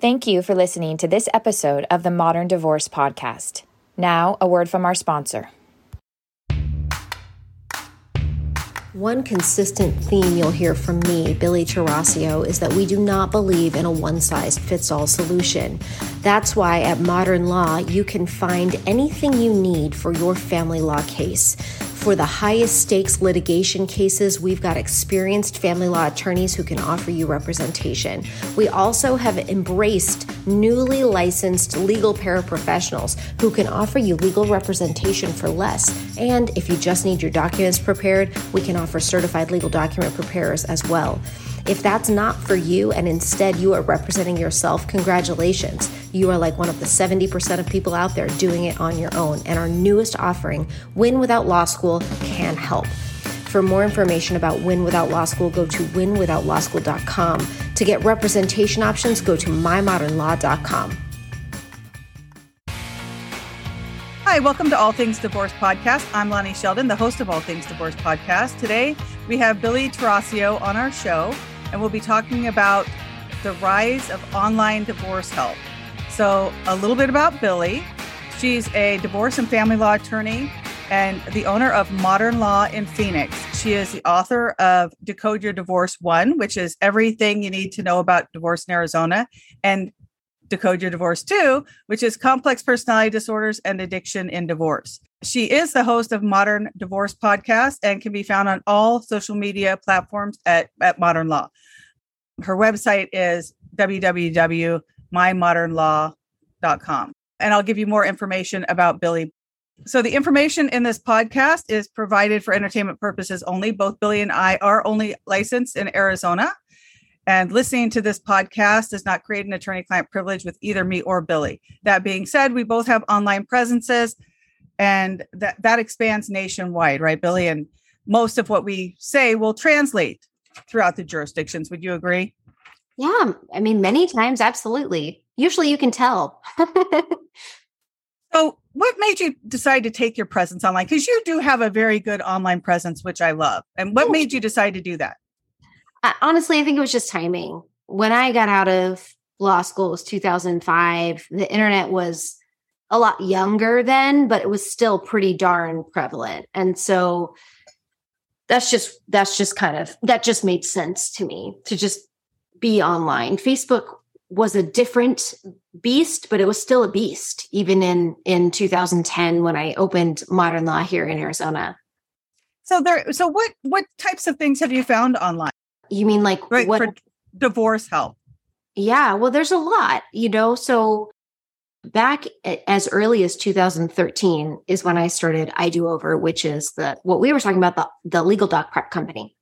Thank you for listening to this episode of the Modern Divorce Podcast. Now, a word from our sponsor. One consistent theme you'll hear from me, Billie Tarascio, is that we do not believe in a one size fits all solution. That's why at Modern Law, you can find anything you need for your family law case. For the highest stakes litigation cases, we've got experienced family law attorneys who can offer you representation. We also have embraced newly licensed legal paraprofessionals who can offer you legal representation for less. And if you just need your documents prepared, we can offer certified legal document preparers as well. If that's not for you and instead you are representing yourself, congratulations. You are like one of the 70% of people out there doing it on your own. And our newest offering, Win Without Law School, can help. For more information about Win Without Law School, go to winwithoutlawschool.com. To get representation options, go to mymodernlaw.com. Hi, welcome to All Things Divorce Podcast. I'm Launi Sheldon, the host of All Things Divorce Podcast. Today, we have Billie Tarascio on our show and we'll be talking about the rise of online divorce help. So, a little bit about Billie. She's a divorce and family law attorney and the owner of Modern Law in Phoenix. She is the author of Decode Your Divorce One, which is everything you need to know about divorce in Arizona, and Decode Your Divorce Two, which is complex personality disorders and addiction in divorce. She is the host of Modern Divorce Podcast and can be found on all social media platforms at, at Modern Law. Her website is www.mymodernlaw.com. And I'll give you more information about Billie. So, the information in this podcast is provided for entertainment purposes only. Both Billie and I are only licensed in Arizona. And listening to this podcast does not create an attorney client privilege with either me or Billie. That being said, we both have online presences and that, that expands nationwide, right, Billie? And most of what we say will translate throughout the jurisdictions. Would you agree? Yeah, I mean, many times, absolutely. Usually you can tell. so, what made you decide to take your presence online? Because you do have a very good online presence, which I love. And what made you decide to do that? Honestly, I think it was just timing. When I got out of law school, it was 2005. The internet was a lot younger then, but it was still pretty darn prevalent. And so that's just that's just kind of that just made sense to me to just be online. Facebook was a different beast, but it was still a beast even in in 2010 when I opened Modern Law here in Arizona. So there so what what types of things have you found online? You mean like right, what for divorce help? Yeah, well there's a lot, you know, so back as early as 2013 is when I started I Do Over, which is the what we were talking about the the legal doc prep company.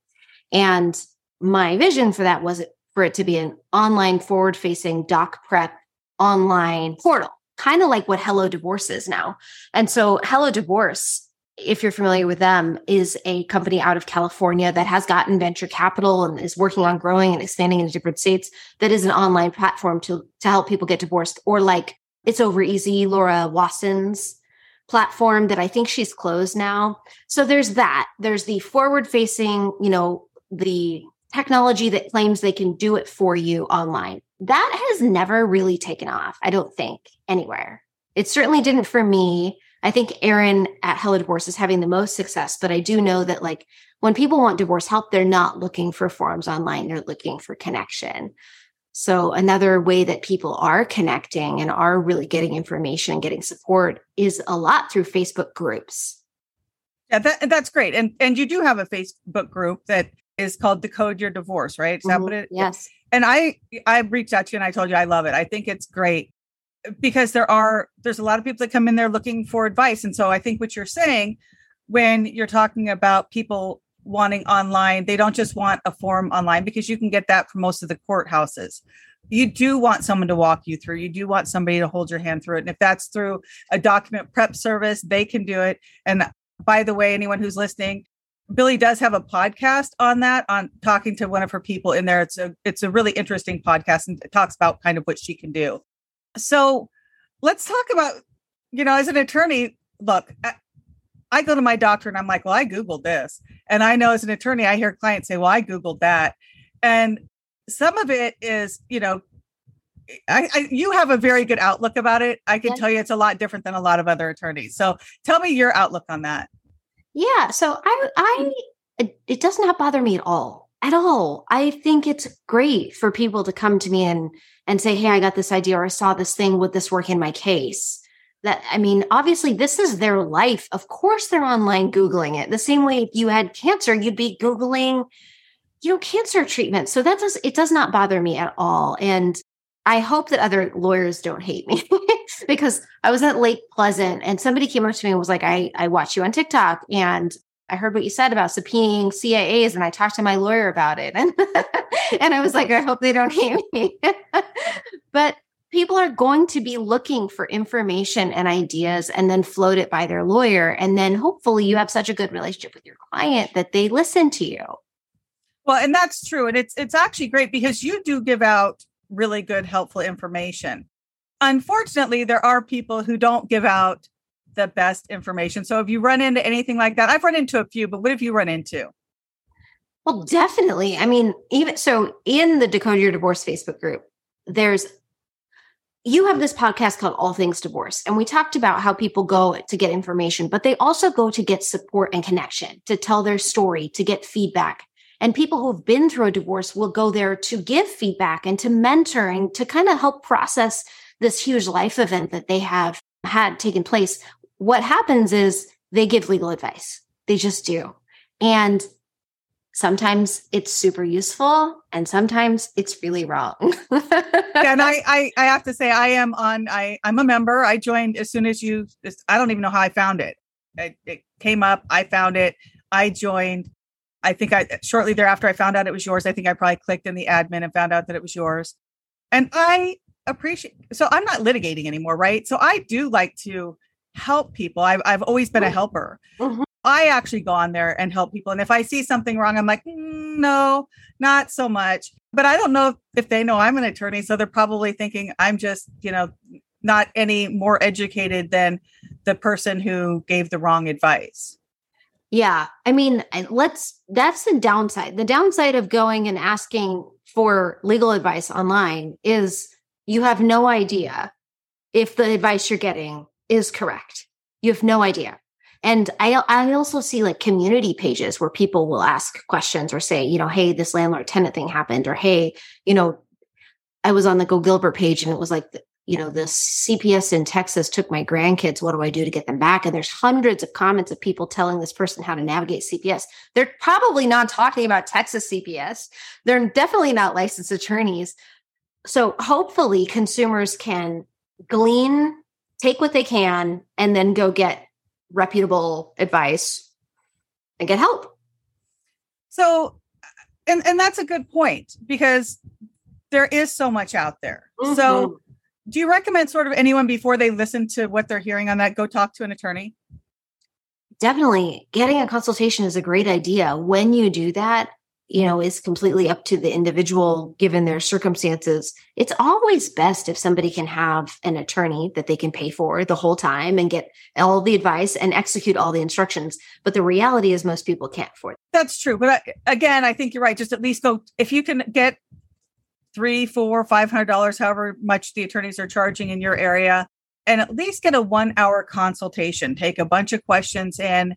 And my vision for that was for it to be an online forward facing doc prep online portal, kind of like what Hello Divorce is now. And so Hello Divorce, if you're familiar with them, is a company out of California that has gotten venture capital and is working on growing and expanding into different states that is an online platform to, to help people get divorced or like it's over easy, Laura Wasser's platform that I think she's closed now. So there's that. There's the forward facing, you know, the technology that claims they can do it for you online. That has never really taken off, I don't think, anywhere. It certainly didn't for me. I think Erin at Hello Divorce is having the most success, but I do know that like when people want divorce help, they're not looking for forums online, they're looking for connection. So another way that people are connecting and are really getting information and getting support is a lot through Facebook groups. Yeah, that, that's great. And and you do have a Facebook group that is called Decode Your Divorce, right? Is mm-hmm. that what it? Yes. And I I reached out to you and I told you I love it. I think it's great because there are there's a lot of people that come in there looking for advice, and so I think what you're saying when you're talking about people wanting online, they don't just want a form online because you can get that from most of the courthouses. You do want someone to walk you through. You do want somebody to hold your hand through it. And if that's through a document prep service, they can do it. And by the way, anyone who's listening, Billy does have a podcast on that, on talking to one of her people in there. It's a it's a really interesting podcast and it talks about kind of what she can do. So let's talk about, you know, as an attorney, look, I go to my doctor and I'm like, well, I Googled this. And I know as an attorney, I hear clients say, well, I Googled that. And some of it is, you know, I, I, you have a very good outlook about it. I can tell you it's a lot different than a lot of other attorneys. So tell me your outlook on that. Yeah. So I, I, it, does not bother me at all, at all. I think it's great for people to come to me and and say, "Hey, I got this idea, or I saw this thing. Would this work in my case?" That I mean, obviously, this is their life. Of course, they're online googling it. The same way if you had cancer, you'd be googling, you know, cancer treatment. So that does it does not bother me at all. And I hope that other lawyers don't hate me because I was at Lake Pleasant and somebody came up to me and was like, I, I watch you on TikTok and I heard what you said about subpoenaing CIAs and I talked to my lawyer about it. And, and I was like, I hope they don't hate me. but people are going to be looking for information and ideas and then float it by their lawyer. And then hopefully you have such a good relationship with your client that they listen to you. Well, and that's true. And it's it's actually great because you do give out really good, helpful information. Unfortunately, there are people who don't give out the best information. So if you run into anything like that, I've run into a few, but what have you run into? Well, definitely. I mean, even so, in the Decode Your Divorce Facebook group, there's you have this podcast called All Things Divorce, and we talked about how people go to get information, but they also go to get support and connection, to tell their story, to get feedback. And people who've been through a divorce will go there to give feedback and to mentor and to kind of help process this huge life event that they have had taken place. What happens is they give legal advice. They just do. And sometimes it's super useful and sometimes it's really wrong. and I, I, I have to say I am on I I'm a member. I joined as soon as you I don't even know how I found it. It, it came up, I found it, I joined I think I shortly thereafter I found out it was yours. I think I probably clicked in the admin and found out that it was yours. And I appreciate so I'm not litigating anymore, right? So I do like to help people. I've I've always been a helper. Mm-hmm. I actually go on there and help people. And if I see something wrong, I'm like, mm, no, not so much. But I don't know if they know I'm an attorney. So they're probably thinking I'm just, you know, not any more educated than the person who gave the wrong advice. Yeah. I mean, let's, that's the downside. The downside of going and asking for legal advice online is you have no idea if the advice you're getting is correct. You have no idea. And I, I also see like community pages where people will ask questions or say, you know, hey, this landlord tenant thing happened, or hey, you know, I was on the Go Gilbert page and it was like you know, the CPS in Texas took my grandkids. What do I do to get them back? And there's hundreds of comments of people telling this person how to navigate CPS. They're probably not talking about Texas CPS. They're definitely not licensed attorneys. So hopefully consumers can glean, take what they can, and then go get reputable advice and get help. So, and, and that's a good point because there is so much out there. Mm-hmm. So, do you recommend sort of anyone before they listen to what they're hearing on that go talk to an attorney definitely getting a consultation is a great idea when you do that you know is completely up to the individual given their circumstances it's always best if somebody can have an attorney that they can pay for the whole time and get all the advice and execute all the instructions but the reality is most people can't afford it. that's true but I, again i think you're right just at least go if you can get three, four, five hundred dollars, however much the attorneys are charging in your area, and at least get a one hour consultation. Take a bunch of questions in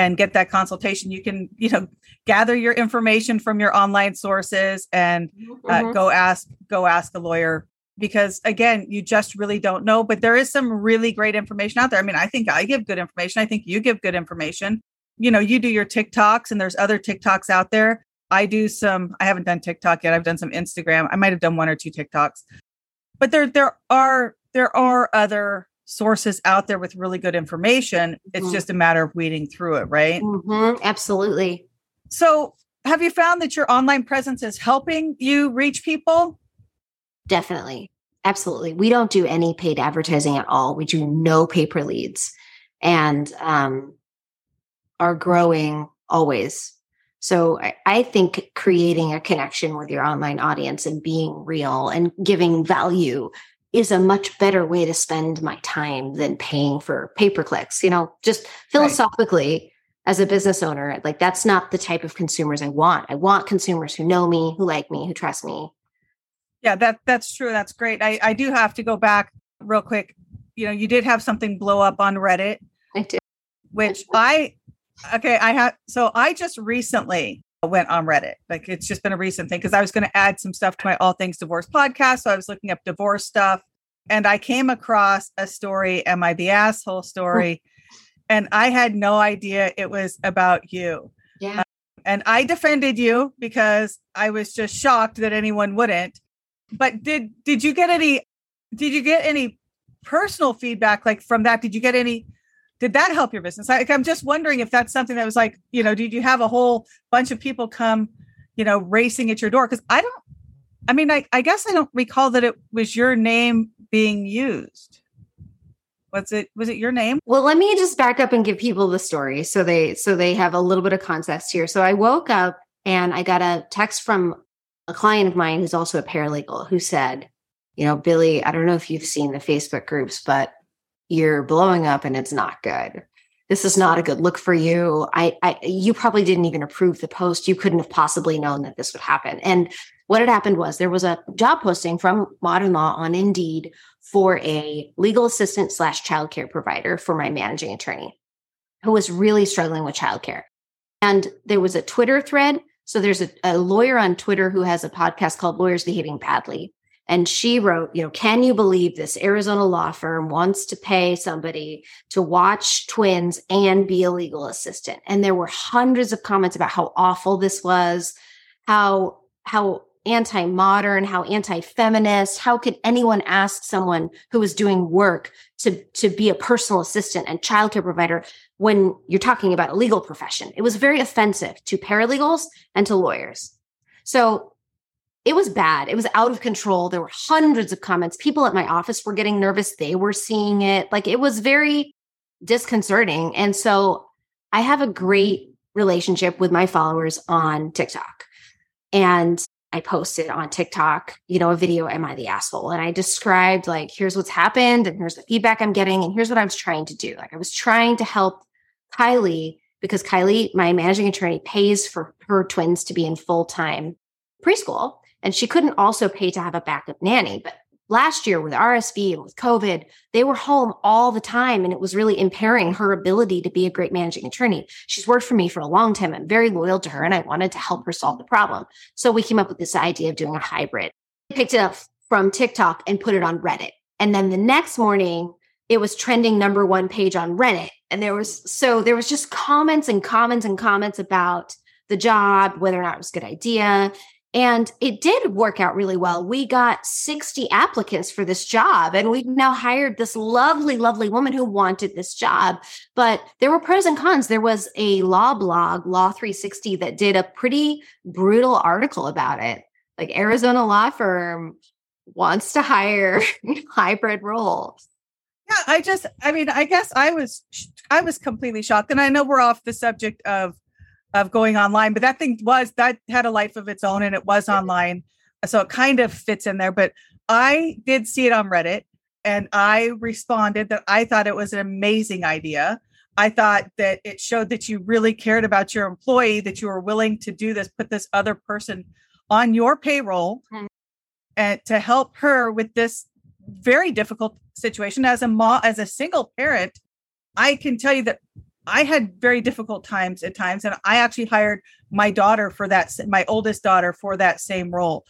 and get that consultation. You can, you know, gather your information from your online sources and uh, mm-hmm. go ask go ask a lawyer because again you just really don't know but there is some really great information out there i mean i think i give good information i think you give good information you know you do your tiktoks and there's other tiktoks out there I do some, I haven't done TikTok yet. I've done some Instagram. I might have done one or two TikToks. But there there are there are other sources out there with really good information. It's mm-hmm. just a matter of weeding through it, right? Mm-hmm. Absolutely. So, have you found that your online presence is helping you reach people? Definitely. Absolutely. We don't do any paid advertising at all. We do no paper leads and um, are growing always so I, I, think creating a connection with your online audience and being real and giving value is a much better way to spend my time than paying for pay per clicks. You know, just philosophically, right. as a business owner, like that's not the type of consumers I want. I want consumers who know me, who like me, who trust me. Yeah, that that's true. That's great. I, I do have to go back real quick. You know, you did have something blow up on Reddit. I did. Which I okay, I have so I just recently went on Reddit. Like it's just been a recent thing because I was going to add some stuff to my All Things Divorce podcast. So I was looking up divorce stuff and I came across a story, Am I the Asshole story? and I had no idea it was about you. Yeah. Um, and I defended you because I was just shocked that anyone wouldn't. But did did you get any did you get any personal feedback like from that? Did you get any did that help your business? Like I'm just wondering if that's something that was like, you know, did you have a whole bunch of people come, you know, racing at your door? Because I don't I mean, I, I guess I don't recall that it was your name being used. Was it was it your name? Well, let me just back up and give people the story so they so they have a little bit of context here. So I woke up and I got a text from a client of mine who's also a paralegal who said, you know, Billie, I don't know if you've seen the Facebook groups, but you're blowing up and it's not good. This is not a good look for you. I, I you probably didn't even approve the post. You couldn't have possibly known that this would happen. And what had happened was there was a job posting from Modern Law on Indeed for a legal assistant slash childcare provider for my managing attorney who was really struggling with childcare. And there was a Twitter thread. So there's a, a lawyer on Twitter who has a podcast called Lawyers Behaving Badly. And she wrote, you know, can you believe this Arizona law firm wants to pay somebody to watch twins and be a legal assistant? And there were hundreds of comments about how awful this was, how how anti-modern, how anti-feminist. How could anyone ask someone who is doing work to, to be a personal assistant and childcare provider when you're talking about a legal profession? It was very offensive to paralegals and to lawyers. So it was bad. It was out of control. There were hundreds of comments. People at my office were getting nervous. They were seeing it. Like it was very disconcerting. And so I have a great relationship with my followers on TikTok. And I posted on TikTok, you know, a video, Am I the asshole? And I described, like, here's what's happened, and here's the feedback I'm getting, and here's what I was trying to do. Like, I was trying to help Kylie because Kylie, my managing attorney, pays for her twins to be in full time preschool. And she couldn't also pay to have a backup nanny. But last year with RSV and with COVID, they were home all the time and it was really impairing her ability to be a great managing attorney. She's worked for me for a long time. I'm very loyal to her and I wanted to help her solve the problem. So we came up with this idea of doing a hybrid. I picked it up from TikTok and put it on Reddit. And then the next morning, it was trending number one page on Reddit. And there was so there was just comments and comments and comments about the job, whether or not it was a good idea. And it did work out really well. We got 60 applicants for this job, and we've now hired this lovely, lovely woman who wanted this job. But there were pros and cons. There was a law blog, Law 360, that did a pretty brutal article about it. Like Arizona law firm wants to hire hybrid roles. Yeah, I just, I mean, I guess I was, I was completely shocked. And I know we're off the subject of of going online, but that thing was that had a life of its own and it was online. So it kind of fits in there. But I did see it on Reddit and I responded that I thought it was an amazing idea. I thought that it showed that you really cared about your employee, that you were willing to do this, put this other person on your payroll mm-hmm. and to help her with this very difficult situation as a mom, as a single parent. I can tell you that I had very difficult times at times, and I actually hired my daughter for that, my oldest daughter for that same role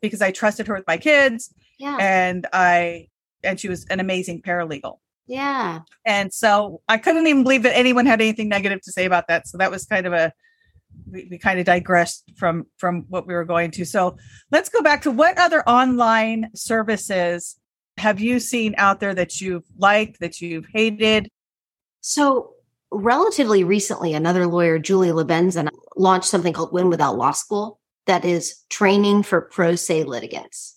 because I trusted her with my kids. Yeah. And I, and she was an amazing paralegal. Yeah. And so I couldn't even believe that anyone had anything negative to say about that. So that was kind of a, we, we kind of digressed from from what we were going to. So let's go back to what other online services have you seen out there that you've liked, that you've hated? So relatively recently, another lawyer, Julie Lebenzen, launched something called Win Without Law School that is training for pro se litigants.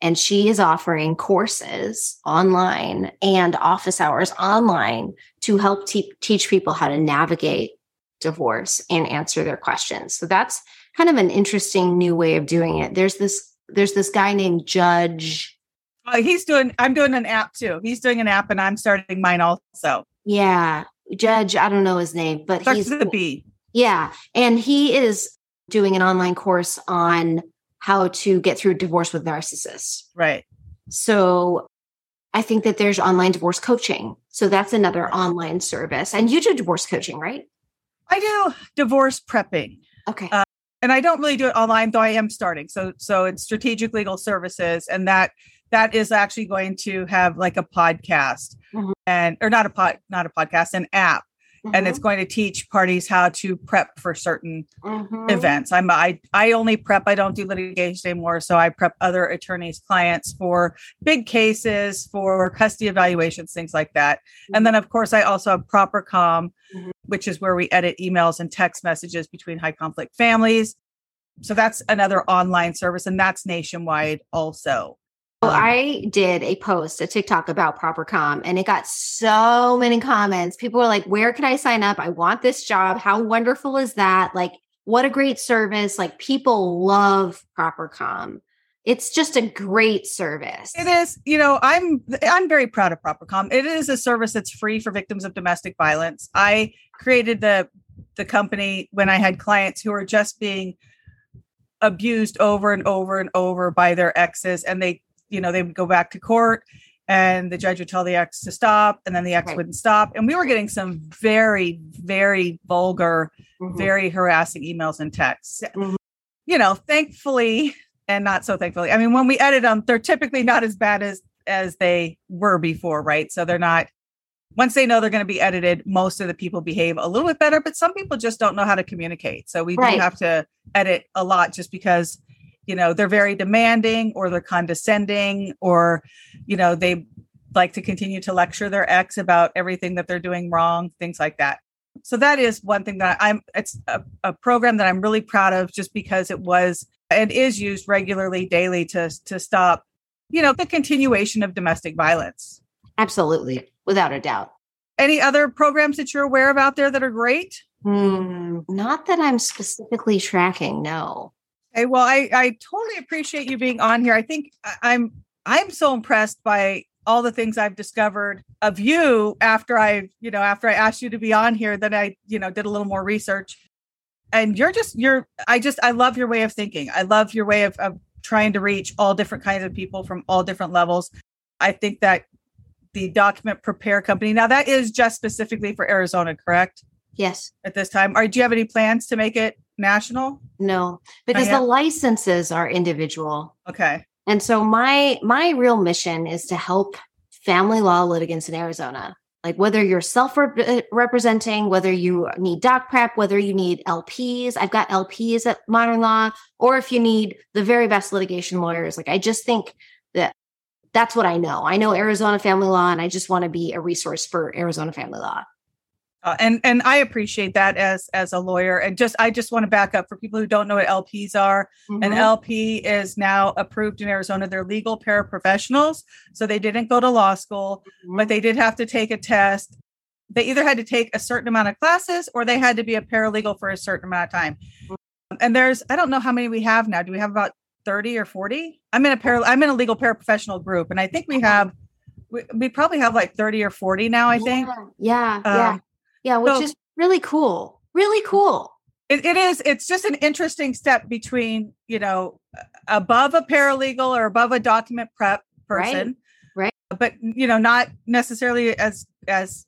And she is offering courses online and office hours online to help te- teach people how to navigate divorce and answer their questions. So that's kind of an interesting new way of doing it. There's this there's this guy named Judge. Oh, he's doing I'm doing an app too. He's doing an app and I'm starting mine also. Yeah judge, I don't know his name, but Starts he's the B. Yeah. And he is doing an online course on how to get through divorce with narcissists. Right. So I think that there's online divorce coaching. So that's another online service. And you do divorce coaching, right? I do divorce prepping. Okay. Uh, and I don't really do it online, though I am starting. So so it's strategic legal services, and that that is actually going to have like a podcast Mhm. and or not a pod not a podcast, an app. And it's going to teach parties how to prep for certain Mhm. events. I'm I I only prep. I don't do litigation anymore, so I prep other attorneys' clients for big cases, for custody evaluations, things like that. And then, of course, I also have Proper Com, Mhm. which is where we edit emails and text messages between high conflict families. So that's another online service, and that's nationwide also. So um, I did a post, a TikTok about ProperCom, and it got so many comments. People were like, Where can I sign up? I want this job. How wonderful is that? Like, what a great service. Like, people love ProperCom. It's just a great service. It is, you know, I'm I'm very proud of ProperCom. It is a service that's free for victims of domestic violence. I created the the company when I had clients who were just being abused over and over and over by their exes and they, you know, they would go back to court and the judge would tell the ex to stop and then the ex Right. wouldn't stop and we were getting some very very vulgar Mhm. very harassing emails and texts. Mhm. You know, thankfully and not so thankfully. I mean, when we edit them, they're typically not as bad as as they were before, right? So they're not once they know they're going to be edited, most of the people behave a little bit better, but some people just don't know how to communicate. So we Right. do have to edit a lot just because you know they're very demanding or they're condescending or you know they like to continue to lecture their ex about everything that they're doing wrong things like that so that is one thing that i'm it's a, a program that i'm really proud of just because it was and is used regularly daily to to stop you know the continuation of domestic violence Absolutely, without a doubt. any other programs that you're aware of out there that are great Hmm, not that I'm specifically tracking, no. Okay, well, I I totally appreciate you being on here. I think I- I'm I'm so impressed by all the things I've discovered of you after I, you know, after I asked you to be on here, then I, you know, did a little more research. And you're just you're I just I love your way of thinking. I love your way of, of trying to reach all different kinds of people from all different levels. I think that the document prepare company now that is just specifically for Arizona, correct? Yes, At this time. Or do you have any plans to make it national? no, because the licenses are individual. Okay. And so my my real mission is to help family law litigants in Arizona. Like whether you're self-representing, whether you need doc prep, whether you need LPs, I've got LPs at Modern Law, or if you need the very best litigation lawyers. Like I just think that that's what I know. I know Arizona family law, and I just want to be a resource for Arizona family law. Uh, and and I appreciate that as as a lawyer. And just I just want to back up for people who don't know what LPs are. An Mhm. LP is now approved in Arizona. They're legal paraprofessionals, so they didn't go to law school, but they did have to take a test. They either had to take a certain amount of classes or they had to be a paralegal for a certain amount of time. And there's I don't know how many we have now. Do we have about 30 or 40? I'm in a para I'm in a legal paraprofessional group and I think we have we, we probably have like 30 or 40 now, I think. Yeah, yeah, yeah, Um, yeah, which so- is really cool. Really cool. It, it is. It's just an interesting step between, you know, above a paralegal or above a document prep Right, person, right. But you know, not necessarily as as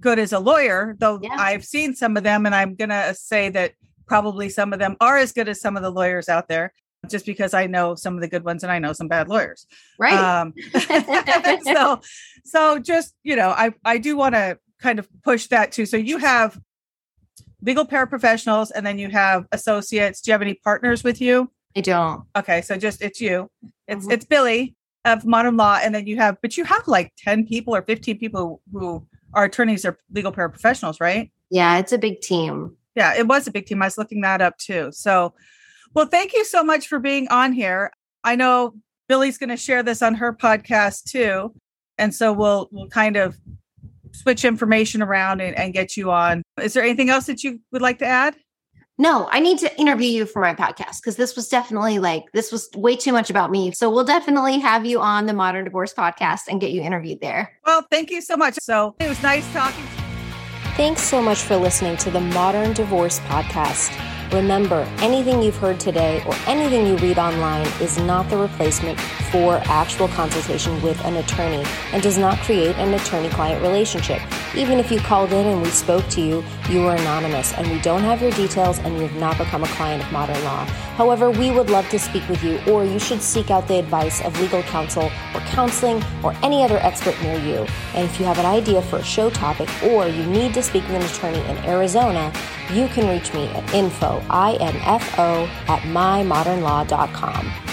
good as a lawyer. Though Yeah. I've seen some of them, and I'm gonna say that probably some of them are as good as some of the lawyers out there. Just because I know some of the good ones and I know some bad lawyers. Right. Um, so, so just you know, I I do want to kind of push that too. So you have legal paraprofessionals, and then you have associates. Do you have any partners with you? I don't. Okay, so just it's you. It's Mhm. it's Billie of Modern Law, and then you have, but you have like ten people or fifteen people who, who are attorneys or legal paraprofessionals, right? Yeah, it's a big team. Yeah, it was a big team. I was looking that up too. So, well, thank you so much for being on here. I know Billie's going to share this on her podcast too, and so we'll we'll kind of switch information around and, and get you on. Is there anything else that you would like to add? No, I need to interview you for my podcast because this was definitely like this was way too much about me. So we'll definitely have you on the Modern Divorce podcast and get you interviewed there. Well, thank you so much. So it was nice talking. Thanks so much for listening to the Modern Divorce Podcast. Remember, anything you've heard today or anything you read online is not the replacement for actual consultation with an attorney and does not create an attorney client relationship. Even if you called in and we spoke to you, you are anonymous and we don't have your details and you have not become a client of modern law. However, we would love to speak with you, or you should seek out the advice of legal counsel or counseling or any other expert near you. And if you have an idea for a show topic or you need to speak with an attorney in Arizona, you can reach me at info, I-N-F-O, at mymodernlaw.com.